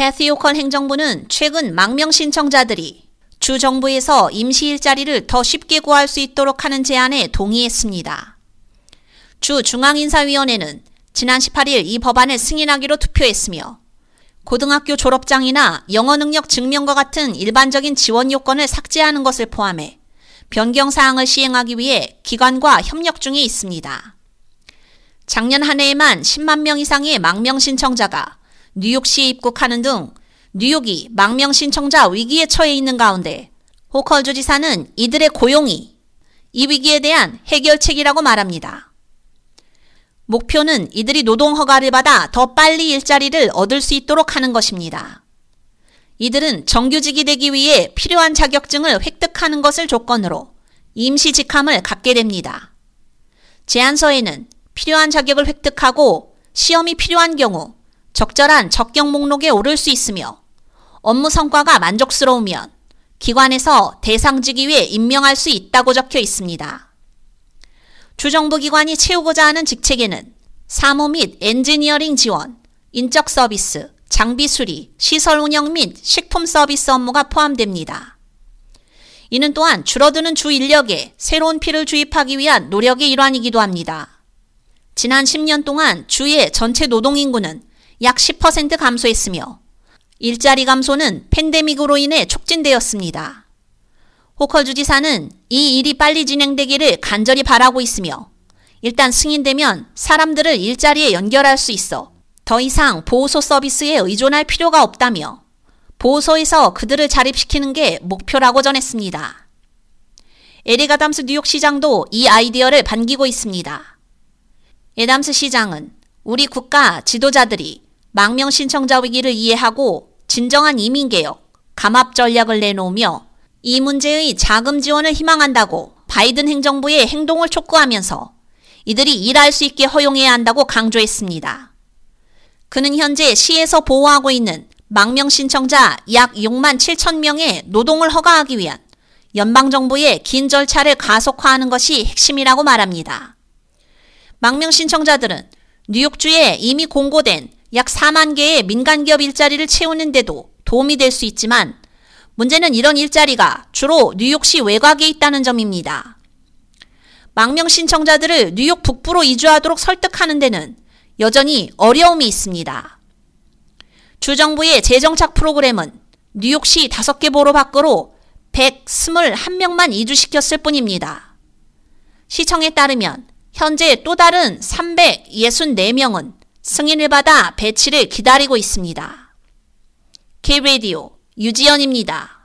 캐티 오컬 행정부는 최근 망명 신청자들이 주 정부에서 임시 일자리를 더 쉽게 구할 수 있도록 하는 제안에 동의했습니다. 주 중앙인사위원회는 지난 18일 이 법안을 승인하기로 투표했으며 고등학교 졸업장이나 영어 능력 증명과 같은 일반적인 지원 요건을 삭제하는 것을 포함해 변경 사항을 시행하기 위해 기관과 협력 중에 있습니다. 작년 한 해에만 10만 명 이상의 망명 신청자가 뉴욕시에 입국하는 등 뉴욕이 망명 신청자 위기에 처해 있는 가운데 호컬 주지사는 이들의 고용이 이 위기에 대한 해결책이라고 말합니다. 목표는 이들이 노동 허가를 받아 더 빨리 일자리를 얻을 수 있도록 하는 것입니다. 이들은 정규직이 되기 위해 필요한 자격증을 획득하는 것을 조건으로 임시 직함을 갖게 됩니다. 제안서에는 필요한 자격을 획득하고 시험이 필요한 경우 적절한 적격 목록에 오를 수 있으며 업무 성과가 만족스러우면 기관에서 대상직위에 임명할 수 있다고 적혀 있습니다. 주정부 기관이 채우고자 하는 직책에는 사무 및 엔지니어링 지원, 인적 서비스, 장비 수리, 시설 운영 및 식품 서비스 업무가 포함됩니다. 이는 또한 줄어드는 주 인력에 새로운 피를 주입하기 위한 노력의 일환이기도 합니다. 지난 10년 동안 주의 전체 노동 인구는 약 10% 감소했으며 일자리 감소는 팬데믹으로 인해 촉진되었습니다. 호컬 주지사는 이 일이 빨리 진행되기를 간절히 바라고 있으며 일단 승인되면 사람들을 일자리에 연결할 수 있어 더 이상 보호소 서비스에 의존할 필요가 없다며 보호소에서 그들을 자립시키는 게 목표라고 전했습니다. 에릭 아담스 뉴욕시장도 이 아이디어를 반기고 있습니다. 에담스 시장은 우리 국가 지도자들이 망명 신청자 위기를 이해하고 진정한 이민개혁, 감압 전략을 내놓으며 이 문제의 자금 지원을 희망한다고 바이든 행정부의 행동을 촉구하면서 이들이 일할 수 있게 허용해야 한다고 강조했습니다. 그는 현재 시에서 보호하고 있는 망명 신청자 약 6만 7천 명의 노동을 허가하기 위한 연방정부의 긴 절차를 가속화하는 것이 핵심이라고 말합니다. 망명 신청자들은 뉴욕주에 이미 공고된 약 4만 개의 민간 기업 일자리를 채우는데도 도움이 될 수 있지만 문제는 이런 일자리가 주로 뉴욕시 외곽에 있다는 점입니다. 망명 신청자들을 뉴욕 북부로 이주하도록 설득하는 데는 여전히 어려움이 있습니다. 주정부의 재정착 프로그램은 뉴욕시 5개 보로 밖으로 121명만 이주시켰을 뿐입니다. 시청에 따르면 현재 또 다른 364명은 승인을 받아 배치를 기다리고 있습니다. K-Radio 유지연입니다.